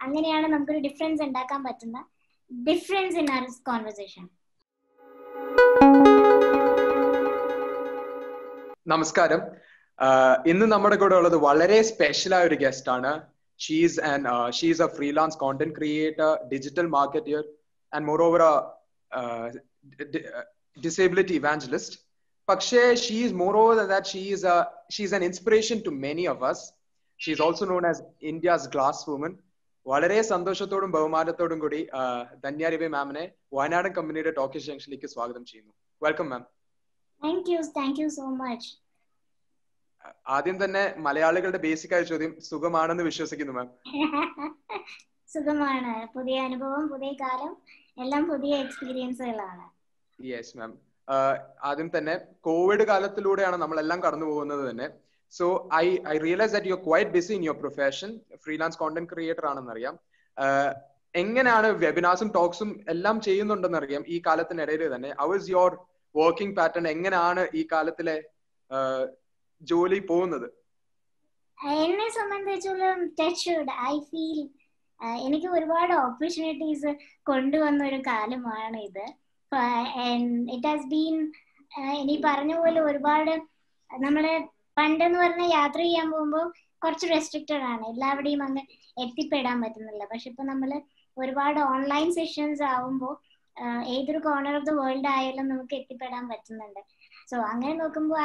അങ്ങനെയാണ് നമുക്കൊരു ഡിഫറൻസ് ഉണ്ടാക്കാൻ പറ്റുന്ന ഡിഫറൻസ് ഇൻ ആർ കോൺവെർസേഷൻ നമസ്കാരം. ആഹ് ഇന്ന് നമ്മുടെ കൂടെ ഉള്ളത് വളരെ സ്പെഷ്യൽ ആയ ഒരു ഗസ്റ്റ് ആണ് she's and she's a freelance content creator digital marketer and moreover disability evangelist പക്ഷേ she's more over that she's she's an inspiration to many of us she's also known as India's glass woman വളരെ സന്തോഷത്തോടും ബഹുമാനത്തോടും കൂടി ധന്യാരിബി മാമിനെ വയനാടൻ കമ്പനിയുടെ talkie ജംഗ്ഷനിലേക്ക് സ്വാഗതം ചെയ്യുന്നു. Welcome ma'am. Thank you thank you so much ആദ്യം തന്നെ മലയാളികളുടെ ബേസിക് ആയ ചോദ്യം സുഖമാണെന്ന് വിശ്വസിക്കുന്നു മാം. സുഖമാണ്. പുതിയ അനുഭവം പുതിയ കാലം എല്ലാം പുതിയ എക്സ്പീരിയൻസുകളാണ് യെസ് മാം ആദ്യം തന്നെ കോവിഡ് കാലത്തിലൂടെയാണ് നമ്മളെല്ലാം കടന്നു പോകുന്നത് തന്നെ. So I I realise that you quite busy in your profession freelance content creator ആണെന്നറിയാം. എങ്ങനെയാണ് വെബിനാർസും ടോക്സും എല്ലാം ചെയ്യുന്നുണ്ടെന്ന് അറിയാം ഈ കാലത്തിനിടയിൽ തന്നെ. How is your working pattern എങ്ങനെയാണ് ഈ കാലത്തിലെ ജോലി പോകുന്നത്? എന്നെ സംബന്ധിച്ചോളം ടച്ച്ഡ് ഐ ഫീൽ എനിക്ക് ഒരുപാട് ഓപ്പർച്യൂണിറ്റീസ് കൊണ്ടുവന്ന ഒരു കാലമാണ് ഇത് ഇറ്റ് ഹാസ് ബീൻ ഇനി പറഞ്ഞ പോലെ ഒരുപാട് നമ്മൾ പണ്ടെന്ന് പറഞ്ഞ യാത്ര ചെയ്യാൻ പോകുമ്പോൾ കുറച്ച് റെസ്ട്രിക്റ്റഡ് ആണ്. എല്ലാവരുടെയും അങ്ങ് എത്തിപ്പെടാൻ പറ്റുന്നില്ല. പക്ഷെ ഇപ്പൊ നമ്മൾ ഒരുപാട് ഓൺലൈൻ സെഷൻസ് ആവുമ്പോൾ ഏതൊരു കോർണർ ഓഫ് ദ വേൾഡ് ആയാലും നമുക്ക് എത്തിപ്പെടാൻ പറ്റുന്നുണ്ട്. സോ അങ്ങനെ നോക്കുമ്പോൾ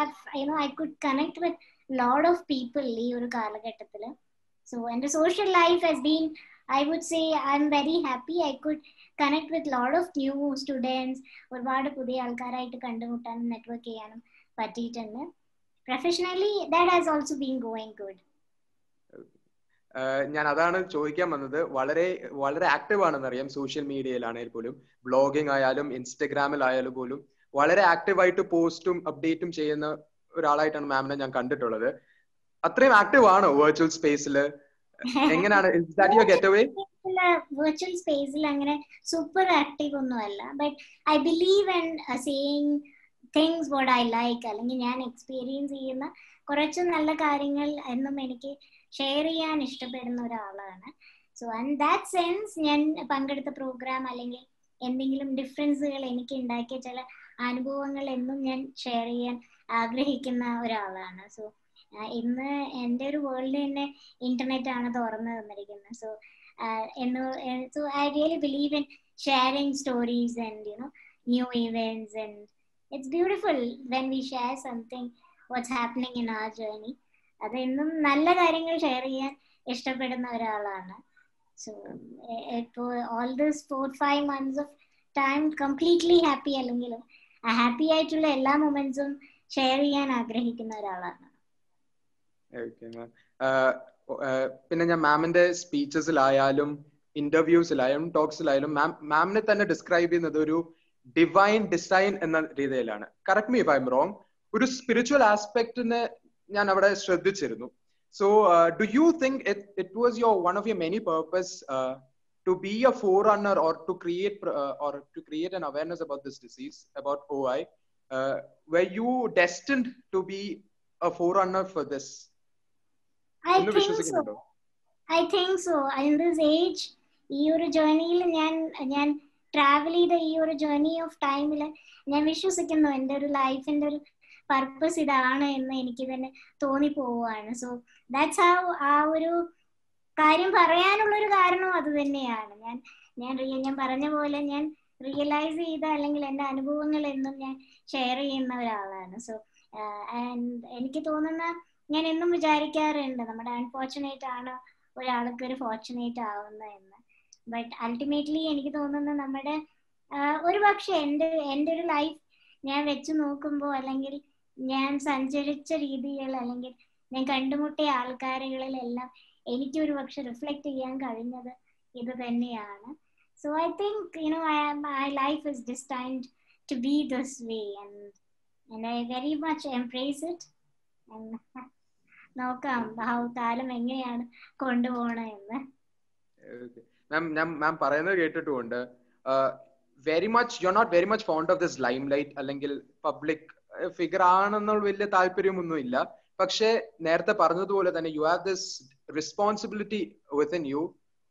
no I could connect with lot of people ഈ ഒരു കാലഘട്ടത്തിൽ സോ എന്റെ social life has been I would say I'm very happy I could connect with lot of new students ഒരുപാട് പുതിയ ആൾക്കാരായിട്ട് കണ്ടുമുട്ടാനും നെറ്റ്വർക്ക് ചെയ്യാനും പറ്റിയിട്ടുണ്ട്. Professionally that has also been going good ഞാൻ അതാണ് ചോദിക്കാൻ വന്നത്. വളരെ വളരെ ആക്റ്റീവ് ആണെന്ന് അറിയാം സോഷ്യൽ മീഡിയയിലാണെങ്കിൽ പോലും. ബ്ലോഗിംഗ് ആയാലും ഇൻസ്റ്റഗ്രാമിലായാലും പോലും വളരെ ആക്റ്റീവ് ആയിട്ട് പോസ്റ്റും അപ്ഡേറ്റും ചെയ്യുന്ന ഒരാളായിട്ടാണ് മാമിനെ ഞാൻ കണ്ടിട്ടുള്ളത്. അത്രയും ആക്റ്റീവ് ആണോ വെർച്വൽ സ്പേസിൽ എങ്ങനെയാണ് ഗെറ്റ് അവേ വെർച്വൽ സ്പേസിൽ അങ്ങനെ സൂപ്പർ ആക്റ്റീവ് ഒന്നും അല്ല but I believe in saying things what I like അല്ലെങ്കിൽ ഞാൻ എക്സ്പീരിയൻസ് ചെയ്യുന്ന കുറച്ച് നല്ല കാര്യങ്ങൾ എന്നും എനിക്ക് ഷെയർ ചെയ്യാൻ ഇഷ്ടപ്പെടുന്ന ഒരാളാണ്. സോ ആൻഡ് ദാറ്റ് സെൻസ് ഞാൻ പങ്കെടുത്ത പ്രോഗ്രാം അല്ലെങ്കിൽ എന്തെങ്കിലും ഡിഫറൻസുകൾ എനിക്ക് ഉണ്ടാക്കിയ ചില അനുഭവങ്ങൾ എന്നും ഞാൻ ഷെയർ ചെയ്യാൻ ആഗ്രഹിക്കുന്ന ഒരാളാണ്. സോ ഇന്ന് എന്റെ ഒരു വേൾഡ് തന്നെ ഇന്റർനെറ്റ് ആണ് തുറന്നു തന്നിരിക്കുന്നത്. സോ എന്ന് so I really believe in sharing stories and you know new events and it's beautiful when we share something what's happening in our journey അത് എന്നും നല്ല കാര്യങ്ങൾ ഷെയർ ചെയ്യാൻ ഇഷ്ടപ്പെടുന്ന ഒരാളാണ്. സോ ഇപ്പോൾ all this four five months of time completely happy അല്ലെങ്കിലും ആ ഹാപ്പി ആയിട്ടുള്ള എല്ലാ മൊമെന്റ്സും ഷെയർ ചെയ്യാൻ ആഗ്രഹിക്കുന്ന ഒരാളാണ്. പിന്നെ ഞാൻ മാമിന്റെ സ്പീച്ചസിലായാലും ഇന്റർവ്യൂസിലായാലും ടോക്സിലായാലും മാം മാമിനെ തന്നെ ഡിസ്ക്രൈബ് ചെയ്യുന്നത് ഒരു ഡിവൈൻ ഡിസൈൻ എന്ന രീതിയിലാണ് correct me if I'm wrong ഒരു സ്പിരിച്വൽ ആസ്പെക്ടിനെ ഞാൻ അവിടെ ശ്രദ്ധിച്ചിരുന്നു so do you think it was your one of your many purpose to be a forerunner or to create uh, or to create an awareness about this disease about OI uh, were you destined to be a forerunner for this I think so. I think so. In this age, ഈ ഒരു ജേർണിയിൽ ഞാൻ ഞാൻ travel ചെയ്ത ഈ ഒരു journey of ടൈമിൽ ഞാൻ വിശ്വസിക്കുന്നു എന്റെ ഒരു ലൈഫിന്റെ ഒരു പർപ്പസ് ഇതാണ് എന്ന് എനിക്ക് തന്നെ തോന്നിപ്പോവാണ് സോ ദാറ്റ്സ് ആ ആ ഒരു കാര്യം പറയാനുള്ള ഒരു കാരണം അത് തന്നെയാണ്. ഞാൻ ഞാൻ ഞാൻ പറഞ്ഞ പോലെ ഞാൻ റിയലൈസ് ചെയ്ത അല്ലെങ്കിൽ എന്റെ അനുഭവങ്ങൾ എന്നും ഞാൻ ഷെയർ ചെയ്യുന്ന ഒരാളാണ്. സോ എനിക്ക് തോന്നുന്ന ഞാൻ എന്നും വിചാരിക്കാറുണ്ട് നമ്മുടെ അൺഫോർച്ചുനേറ്റ് ആണ് ഒരാൾക്ക് ഒരു ഫോർച്ചുനേറ്റ് ആവുന്നത് എന്ന്. ബട്ട് അൾട്ടിമേറ്റ്ലി എനിക്ക് തോന്നുന്നത് നമ്മുടെ ഒരു പക്ഷെ എന്റെ എന്റെ ഒരു ലൈഫ് ഞാൻ വെച്ച് നോക്കുമ്പോൾ അല്ലെങ്കിൽ ഞാൻ സഞ്ചരിച്ച രീതികൾ അല്ലെങ്കിൽ ഞാൻ കണ്ടുമുട്ടിയ ആൾക്കാരുകളിലെല്ലാം എനിക്ക് ഒരു പക്ഷെ റിഫ്ലക്ട് ചെയ്യാൻ കഴിഞ്ഞത് ഇത് തന്നെയാണ്. So I think you know I my life is destined to be this way and and I very much embrace it നോക്കാം കാലം എങ്ങനെയാണ് കൊണ്ടുപോകണം എന്ന്. മാം ഞാൻ മാം പറയുന്നത് കേട്ടിട്ടുമുണ്ട്. Very much you are not very much fond of this limelight അല്ലെങ്കിൽ public figure ആണെന്നുള്ള വലിയ താല്പര്യമൊന്നും ഇല്ല പക്ഷേ നേരത്തെ പറഞ്ഞതുപോലെ തന്നെ you have this responsibility with in you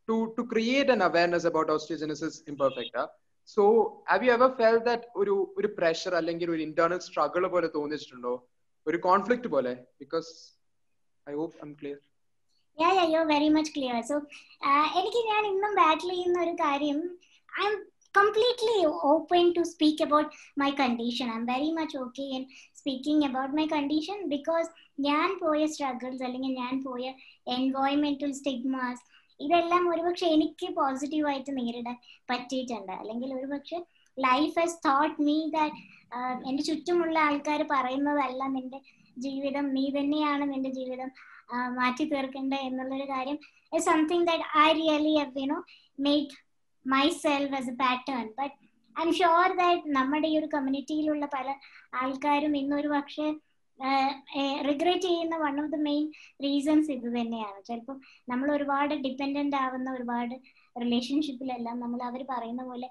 to to create an awareness about osteogenesis imperfect so have you ever felt that ഒരു ഒരു പ്രഷർ അല്ലെങ്കിൽ ഒരു ഇന്റേണൽ സ്ട്രഗിൾ പോലെ തോന്നിച്ചിട്ടുണ്ടോ? ഒരു കോൺഫ്ലിക്ട് പോലെ? Because I hope I'm clear very much clear so എനിക്ക് ഞാൻ ഇന്നും ബാറ്റിൽ ചെയ്യുന്ന ഒരു കാര്യം I'm completely open to speak about my condition. I'm very much okay in speaking about my condition because ഞാൻ പോയ സ്ട്രഗിൾസ് അല്ലെങ്കിൽ ഞാൻ പോയ എൻവോയ്മെന്റൽ സ്റ്റിഗ്മാസ് ഇതെല്ലാം ഒരുപക്ഷെ എനിക്ക് പോസിറ്റീവായിട്ട് നേരിടാൻ പറ്റിയിട്ടുണ്ട് അല്ലെങ്കിൽ ഒരുപക്ഷെ life has taught me that എന്റെ ചുറ്റുമുള്ള ആൾക്കാർ പറയുന്നതല്ല നിന്റെ ജീവിതം നീ തന്നെയാണ് നിന്റെ ജീവിതം മാറ്റി തീർക്കേണ്ടത് എന്നുള്ളൊരു കാര്യം. Something that I really have you know myself as a pattern but I'm sure that നമ്മുടെ ഈ ഒരു കമ്മ്യൂണിറ്റിയിലുള്ള പല ആൾക്കാരും ഇന്നൊരു പക്ഷേ റിഗ്രറ്റ് ചെയ്യുന്ന one of the main reasons ഇത് തന്നെയാണ്. ചിലപ്പോൾ നമ്മൾ ഒരുപാട് ഡിപ്പെൻഡന്റ് ആവുന്ന ഒരുപാട് റിലേഷൻഷിപ്പിലെല്ലാം നമ്മൾ അവർ പറയുന്ന പോലെ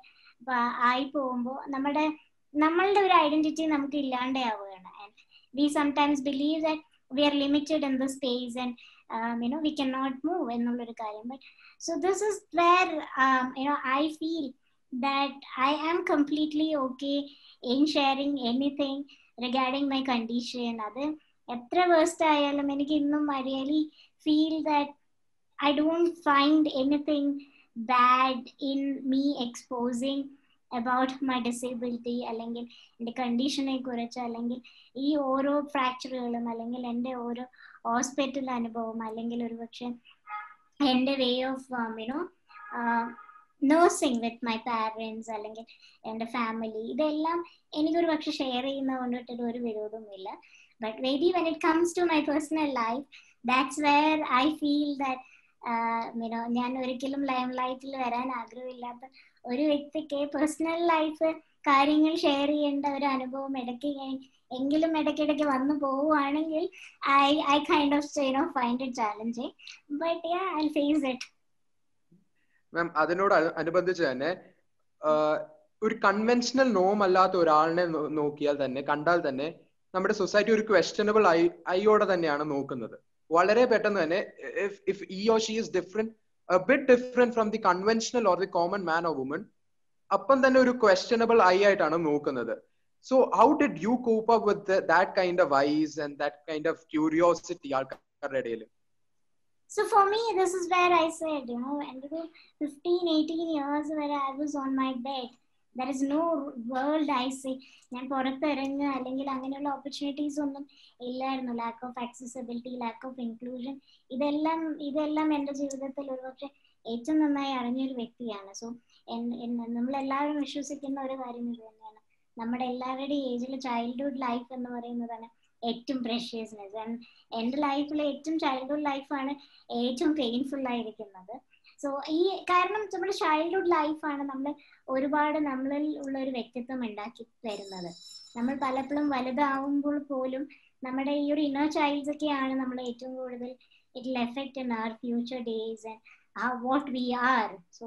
ആയി പോകുമ്പോൾ നമ്മുടെ നമ്മളുടെ ഒരു ഐഡന്റിറ്റി നമുക്ക് ഇല്ലാണ്ടാവുകയാണ്. We sometimes believe that we are limited in the space and you know we cannot move എന്നുള്ളൊരു കാര്യം but so this is where um, you know I feel that I am completely okay in sharing anything regarding my condition അത് എത്ര worst ആയാലും എനിക്ക് ഇന്നും I really feel that I don't find anything bad in me exposing about my disability അല്ലെങ്കിൽ എന്റെ കണ്ടീഷനെ കുറിച്ച് അല്ലെങ്കിൽ ഈ ഓരോ ഫ്രാക്ചറുകളും അല്ലെങ്കിൽ എന്റെ ഓരോ ഹോസ്പിറ്റൽ അനുഭവം അല്ലെങ്കിൽ ഒരുപക്ഷെ എന്റെ way of you know nursing with my parents അല്ലെങ്കിൽ എന്റെ ഫാമിലി ഇതെല്ലാം എനിക്കൊരു പക്ഷെ ഷെയർ ചെയ്യുന്ന കൊണ്ടിട്ടൊരു ഒരു വിരോധമൊന്നുമില്ല but very when it comes to my personal life that's where I feel that ഞാൻ ഒരിക്കലും ലൈം ലൈറ്റിൽ വരാൻ ആഗ്രഹമില്ലാത്ത ഒരു വ്യക്തിക്ക് പേഴ്സണൽ ലൈഫ് കാര്യങ്ങൾ ഷെയർ ചെയ്യേണ്ട ഒരു അനുഭവം ഇടയ്ക്ക് എങ്കിലും ഇടയ്ക്കിടയ്ക്ക് വന്നു പോവുകയാണെങ്കിൽ I I kind of stay no find it challenging but yeah I face it ma'am അതിനോട് അനുബന്ധിച്ച് തന്നെ ഒരു കൺവെൻഷണൽ നോം അല്ലാത്ത ഒരാളിനെ നോക്കിയാൽ തന്നെ കണ്ടാൽ തന്നെ നമ്മുടെ സൊസൈറ്റി ഒരു ക്വസ്റ്റനബിൾ ഐ ഐയോടെ തന്നെയാണ് നോക്കുന്നത്. വളരെ പെട്ടെന്ന് തന്നെ ഇഫ് ഇ ഓ she is different bit different from the conventional or the common man or woman അപ്പം തന്നെ ഒരു ക്വസ്റ്റനബിൾ ഐ ആയിട്ടാണ് നോക്കുന്നത് so how did you cope up with that kind of eyes and that kind of curiosity ആൾക്കാരുടെ ഇടയിൽ So for me, this is where I said, you know, and 15, 18 years where I was on my bed, there is no world I see ഞാൻ പുറത്തിറങ്ങുക അല്ലെങ്കിൽ അങ്ങനെയുള്ള opportunities ഒന്നും ഇല്ലായിരുന്നു. Lack of accessibility lack of inclusion ഇതെല്ലാം ഇതെല്ലാം എന്റെ ജീവിതത്തിൽ ഒരുപക്ഷെ ഏറ്റവും നന്നായി അറിഞ്ഞൊരു വ്യക്തിയാണ്. സോ നമ്മളെല്ലാവരും വിശ്വസിക്കുന്ന ഒരു കാര്യം ഇത് തന്നെയാണ്. നമ്മുടെ എല്ലാവരുടെയും ഏജിൽ ചൈൽഡ്ഹുഡ് ലൈഫ് എന്ന് പറയുന്നതാണ് ഏറ്റവും പ്രഷ്യസ്നെസ് എന്റെ ലൈഫിലെ ഏറ്റവും ചൈൽഡ്ഹുഡ് ലൈഫാണ് ഏറ്റവും പെയിൻഫുൾ ആയിരിക്കുന്നത്. സോ ഈ കാരണം നമ്മുടെ ചൈൽഡ്ഹുഡ് ലൈഫാണ് നമ്മൾ ഒരുപാട് നമ്മളിൽ ഉള്ള ഒരു വ്യക്തിത്വം ഉണ്ടാക്കി തരുന്നത്. നമ്മൾ പലപ്പോഴും വലുതാവുമ്പോൾ പോലും നമ്മുടെ ഈ ഒരു ഇന്നർ ചൈൽഡ്സ് ഒക്കെയാണ് നമ്മൾ ഏറ്റവും കൂടുതൽ it effect in our future days and what we are so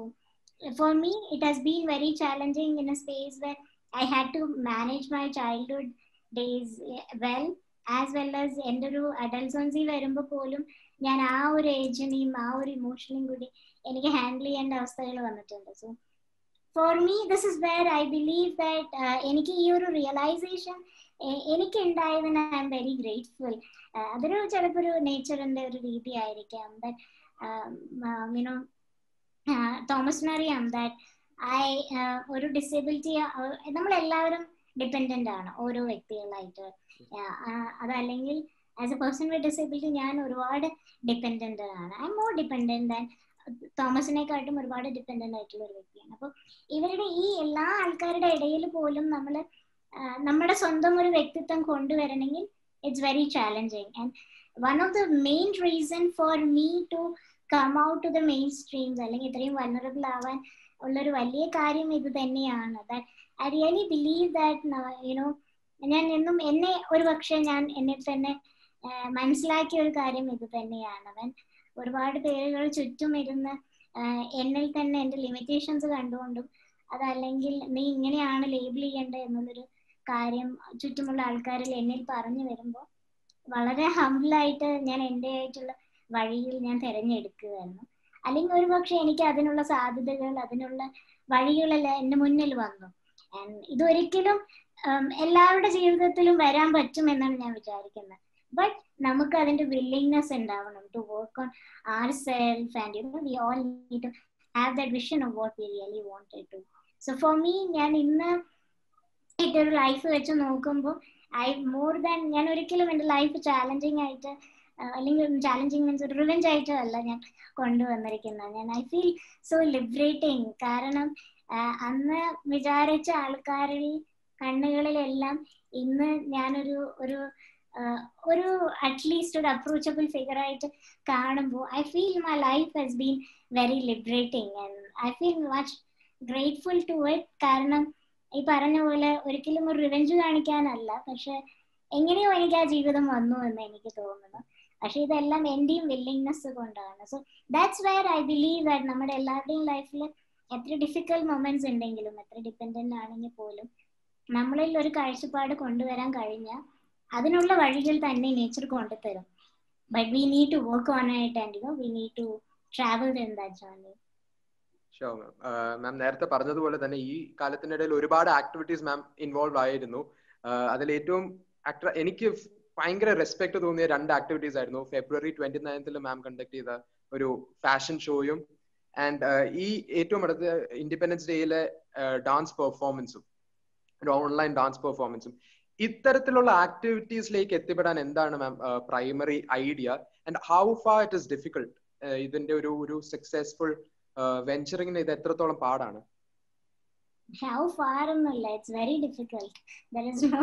for me it has been very challenging in a space where I had to manage my childhood days well as well as എന്റെ ഒരു അഡൽസോൺസി വരുമ്പോൾ പോലും ഞാൻ ആ ഒരു ഏജിനെയും ആ ഒരു ഇമോഷനെയും കൂടി എനിക്ക് ഹാൻഡിൽ ചെയ്യേണ്ട അവസ്ഥകൾ വന്നിട്ടുണ്ട്. So for me this is where I believe that എനിക്ക് ഈ ഒരു റിയലൈസേഷൻ എനിക്ക് ഉണ്ടായതിന് ഐ എം വെരി ഗ്രേറ്റ്ഫുൾ അതൊരു ചിലപ്പോൾ ഒരു നേച്ചറിന്റെ ഒരു രീതി ആയിരിക്കാം. യുനോ തോമസിനറിയാം ദാറ്റ് ഐ ഒരു ഡിസേബിലിറ്റി നമ്മളെല്ലാവരും ഡിപ്പെൻഡന്റ് ആണ്. ഓരോ വ്യക്തികളായിട്ട്. അതല്ലെങ്കിൽ as a person with disability ഞാൻ ഒരുപാട് ഡിപ്പെൻഡന്റ് ആണ്. I M more dependent than തോമസിനെക്കാട്ടും ഒരുപാട് ഡിപ്പെൻഡന്റ് ആയിട്ടുള്ള ഒരു വ്യക്തിയാണ്. അപ്പോൾ ഇവരുടെ ഈ എല്ലാ ആൾക്കാരുടെ ഇടയിൽ പോലും നമ്മൾ നമ്മുടെ സ്വന്തം ഒരു വ്യക്തിത്വം കൊണ്ടുവരണമെങ്കിൽ it's very challenging and one of the main reason for me to come out to the main streams അല്ലെങ്കിൽ ഇത്രയും വൾണറബിൾ ആവാൻ ഉള്ളൊരു വലിയ കാര്യം ഇത് തന്നെയാണ്. That I really believe that you know ഞാൻ എന്നും എന്നെ ഒരു പക്ഷേ ഞാൻ എന്നെ തന്നെ മനസ്സിലാക്കിയ ഒരു കാര്യം ഇത് തന്നെയാണ്. അവൻ ഒരുപാട് പേരുകൾ ചുറ്റും ഇരുന്ന് എന്നിൽ തന്നെ എന്റെ ലിമിറ്റേഷൻസ് കണ്ടുകൊണ്ടും അതല്ലെങ്കിൽ നീ ഇങ്ങനെയാണ് ലേബിൾ ചെയ്യേണ്ടത് എന്നുള്ളൊരു കാര്യം ചുറ്റുമുള്ള ആൾക്കാരിൽ എന്നിൽ പറഞ്ഞു വരുമ്പോൾ വളരെ ഹംബിളായിട്ട് ഞാൻ എന്റെ ആയിട്ടുള്ള വഴിയിൽ ഞാൻ തിരഞ്ഞെടുക്കുകയായിരുന്നു. അല്ലെങ്കിൽ ഒരുപക്ഷെ എനിക്ക് അതിനുള്ള സാധ്യതകൾ അതിനുള്ള വഴികളെല്ലാം എന്റെ മുന്നിൽ വന്നു. ഇതൊരിക്കലും എല്ലാവരുടെ ജീവിതത്തിലും വരാൻ പറ്റും എന്നാണ് ഞാൻ വിചാരിക്കുന്നത്. ബട്ട് നമുക്ക് അതിന്റെ വില്ലിങ്നെസ് ഉണ്ടാവണം to work on our self and you know we all need to have the vision of what we really wanted to so for me ഞാൻ ഇന്ന് ഒരു ലൈഫ് വെച്ച് നോക്കുമ്പോൾ ഐ മോർ ദാൻ ഞാൻ ഒരിക്കലും എന്റെ ലൈഫ് ചാലഞ്ചിങ് ആയിട്ട് അല്ലെങ്കിൽ ചാലഞ്ചിങ് മീൻസ് റിവെഞ്ച് ആയിട്ട് അല്ല ഞാൻ കൊണ്ടുവന്നിരിക്കുന്നത്. ഞാൻ ഐ ഫീൽ സോ ലിബറേറ്റിംഗ് കാരണം അന്ന് വിചാരിച്ച ആൾക്കാരിൽ കണ്ണുകളിലെല്ലാം ഇന്ന് ഞാനൊരു ഒരു ഒരു അറ്റ്ലീസ്റ്റ് ഒരു അപ്രോച്ചബിൾ ഫിഗർ ആയിട്ട് കാണുമ്പോൾ I feel my life has been very liberating and I feel much grateful to it കാരണം ഈ പറഞ്ഞ പോലെ ഒരിക്കലും ഒരു റിവെഞ്ച് കാണിക്കാനല്ല പക്ഷെ എങ്ങനെയോ എനിക്ക് ആ ജീവിതം വന്നു എന്ന് എനിക്ക് തോന്നുന്നു. പക്ഷെ ഇതെല്ലാം എന്റെയും വില്ലിങ്നെസ് കൊണ്ടാണ്. So that's where I believe that നമ്മുടെ എല്ലാവരുടെയും ലൈഫിൽ എത്ര ഡിഫിക്കൽ മൊമെന്റ്സ് ഉണ്ടെങ്കിലും എത്ര ഡിപ്പെൻഡന്റ് ആണെങ്കിൽ പോലും നമ്മളിൽ ഒരു കാഴ്ചപ്പാട് കൊണ്ടുവരാൻ കഴിഞ്ഞാൽ അതിനുള്ള വഴികൾ തന്നെ nature കൊണ്ടുതരും but we need to work on ആയിട്ട് and you we need to travel in that journey so ma'am ma'am നേരത്തെ പറഞ്ഞതുപോലെ തന്നെ ഈ കാലത്തിനിടയിൽ ഒരുപാട് ആക്ടിവിറ്റീസ് മാം ഇൻവോൾവ് ആയിരുന്നു. അതിൽ ഏറ്റവും എനിക്ക് ഭയങ്കര റെസ്പെക്ട് തോന്നിയ രണ്ട് ആക്ടിവിറ്റീസ് ആയിരുന്നു. ഫെബ്രുവരി ട്വന്റി നയൻത്തിൽ മാം കണ്ടക്ട് ചെയ്ത ഒരു ഫാഷൻ ഷോയും ആൻഡ് ഈ ഏറ്റവും അടുത്ത ഇൻഡിപെൻഡൻസ് ഡേയിലെ ഡാൻസ് പെർഫോമൻസും ഒരു ഓൺലൈൻ ഡാൻസ് പെർഫോമൻസും ഇത്തരത്തിലുള്ള ആക്ടിവിറ്റീസിലേക്ക് എത്തിപ്പെടാൻ എന്താണ് ma'am primary idea and how far it is difficult ഇതിന്റെ ഒരു ഒരു സക്സസ്ഫുൾ വെഞ്ചറിങ്ങിന് ഇത് എത്രത്തോളം പാടാണ്? How far എന്നല്ല it's very difficult. There is no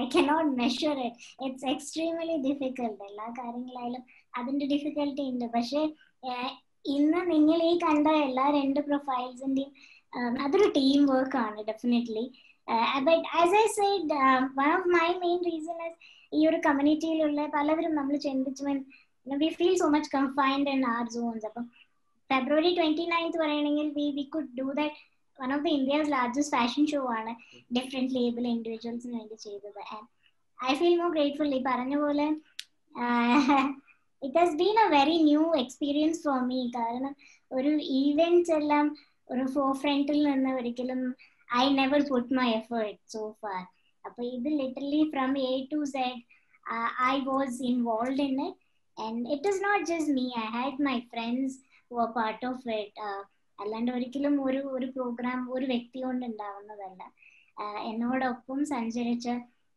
i cannot measure it. It's extremely difficult. എല്ലാ കാര്യങ്ങളായാലും അതിന്റെ ഡിഫിക്കൽട്ടി ഉണ്ട്. പക്ഷേ ഇന്ന് നിങ്ങൾ ഈ കണ്ട എല്ലാ രണ്ട് പ്രൊഫൈൽസിന്റെയും അതൊരു ടീം വർക്കാണ് definitely but as I said one of my main reason ഈ ഒരു കമ്മ്യൂണിറ്റിയിലുള്ള പലവരും നമ്മൾ ചിന്തിച്ചു we feel so much confined in our zones അപ്പം ഫെബ്രുവരി ട്വന്റി നയൻത്ത് പറയണമെങ്കിൽ we we could do that one of the India's largest fashion show ആണ് different label ഇൻഡിവിജ്വൽസിന് വേണ്ടി ചെയ്തത്. ഐ ഫീൽ മോർ ഗ്രേറ്റ്ഫുൾ ഈ പറഞ്ഞ പോലെ it has been a very new experience for me കാരണം ഒരു ഈവെന്റ്സ് എല്ലാം ഒരു ഫോർ ഫ്രണ്ടിൽ നിന്ന് ഒരിക്കലും I never put my effort so far അപ്പൊ ഇത് literally from A to Z I was involve in it and it is not just me I had my friends who are part of it അല്ലാണ്ട് ഒരിക്കലും ഒരു ഒരു programme ഒരു വ്യക്തി കൊണ്ട് ഉണ്ടാവുന്നതല്ല. എന്നോടൊപ്പം സഞ്ചരിച്ച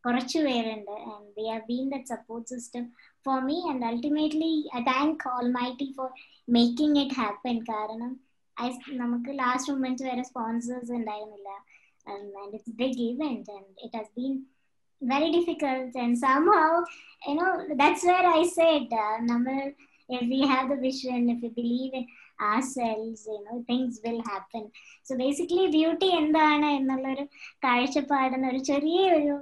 കുറച്ചു പേരുണ്ട്. And they have been that support system for me and ultimately thank almighty for making it happen കാരണം നമുക്ക് ലാസ്റ്റ് മൊമെന്റ് വരെ സ്പോൺസേഴ്സ് ഉണ്ടായിരുന്നില്ല uh, so basically beauty എന്താണ് എന്നുള്ളൊരു കാഴ്ചപ്പാടുന്ന ഒരു ചെറിയ ഒരു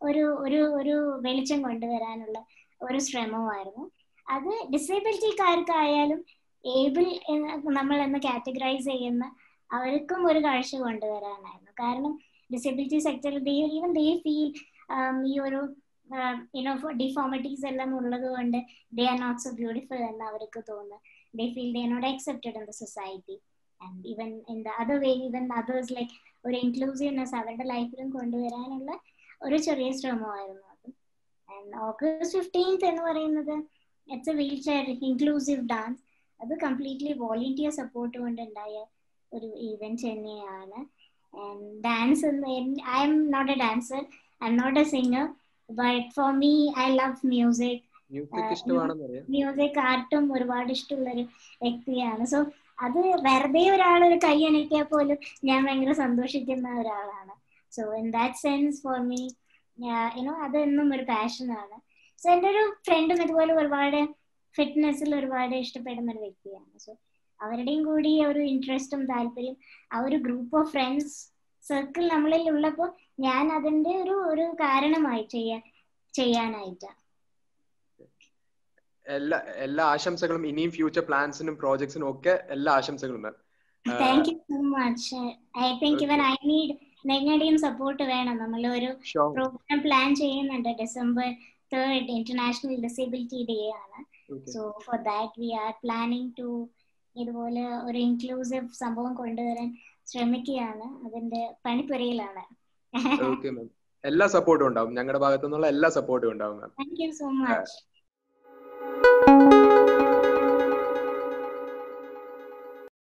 ഒരു ഒരു ഒരു വെളിച്ചം കൊണ്ടുവരാനുള്ള ഒരു ശ്രമമായിരുന്നു അത് ഡിസേബിലിറ്റിക്കാർക്കായാലും ഏബിൾ എന്ന് നമ്മൾ എന്ന് കാറ്റഗറൈസ് ചെയ്യുന്ന അവർക്കും ഒരു കാഴ്ച കൊണ്ടുവരാനായിരുന്നു. കാരണം ഡിസബിലിറ്റി സെക്ടറിൽ ഈവൻ ദേ ഫീൽ ഈ ഒരു യുനോ ഡിഫോമിറ്റീസ് എല്ലാം ഉള്ളത് കൊണ്ട് they are not so beautiful എന്ന് അവർക്ക് തോന്നുന്നു. They feel they not accepted in the society and even in the other way even others like ഒരു ഇൻക്ലൂസീവ്നെസ് അവരുടെ ലൈഫിലും കൊണ്ടുവരാനുള്ള ഒരു ചെറിയ ശ്രമമായിരുന്നു അത്. ആൻഡ് ഓഗസ്റ്റ് ഫിഫ്റ്റീൻത്ത് എന്ന് പറയുന്നത് it's a wheelchair inclusive dance അത് കംപ്ലീറ്റ്ലി വോളണ്ടിയർ സപ്പോർട്ട് കൊണ്ടുണ്ടായ ഒരു ഇവന്റ് തന്നെയാണ്. Dance I'm not a dancer I'm not a singer but for me I love music music ആർട്ടും ഒരുപാട് ഇഷ്ടമുള്ള ഒരു വ്യക്തിയാണ്. സോ അത് വെറുതെ ഒരാൾ ഒരു കൈ അനക്കിയാൽ പോലും ഞാൻ ഭയങ്കര സന്തോഷിക്കുന്ന ഒരാളാണ്. So in that sense for me you know അത് എന്നും ഒരു പാഷനാണ് സോ എന്റെ ഒരു ഫ്രണ്ടും ഇതുപോലെ ഒരുപാട് ഫിറ്റ്നസ്സിൽ ഒരുപാട് ഇഷ്ടപ്പെടുന്ന ഒരു വ്യക്തിയാണ്. സോ അവരുടെയും കൂടി ഒരു ഇൻട്രസ്റ്റും താല്പര്യം ആ ഒരു ഗ്രൂപ്പ് ഓഫ് ഫ്രണ്ട്സ് സർക്കിൾ നമ്മളിൽ ഉള്ളപ്പോൾ ഞാൻ അതിന്റെ ഒരു ഒരു കാരണമായി ചെയ്യാൻ ചെയ്യാനായിട്ടാണ് എല്ലാ എല്ലാ ആശംസകളും ഇനിയും ഫ്യൂച്ചർ പ്ലാൻസിനും പ്രോജക്ട്സിനും ഒക്കെ എല്ലാ ആശംസകളും ma'am thank you so much I think even I need നിങ്ങളുടെയും സപ്പോർട്ട് വേണം. നമ്മൾ ഒരു പ്രോഗ്രാം പ്ലാൻ ചെയ്യുന്നുണ്ട്. December third international disability day ആണ്. So for that we are planning to ഇതുപോലെ ഒരു ഇൻക്ലൂസീവ് സംഭവം കൊണ്ടുവരാൻ ശ്രമിക്കുകയാണ്. അതിന്റെ പണിപ്പുരയിലാണ്. എല്ലാ സപ്പോർട്ടും ഉണ്ടാവും. ഞങ്ങളുടെ ഭാഗത്തു നിന്നുള്ള എല്ലാ സപ്പോർട്ടും ഉണ്ടാവും ma'am thank you so much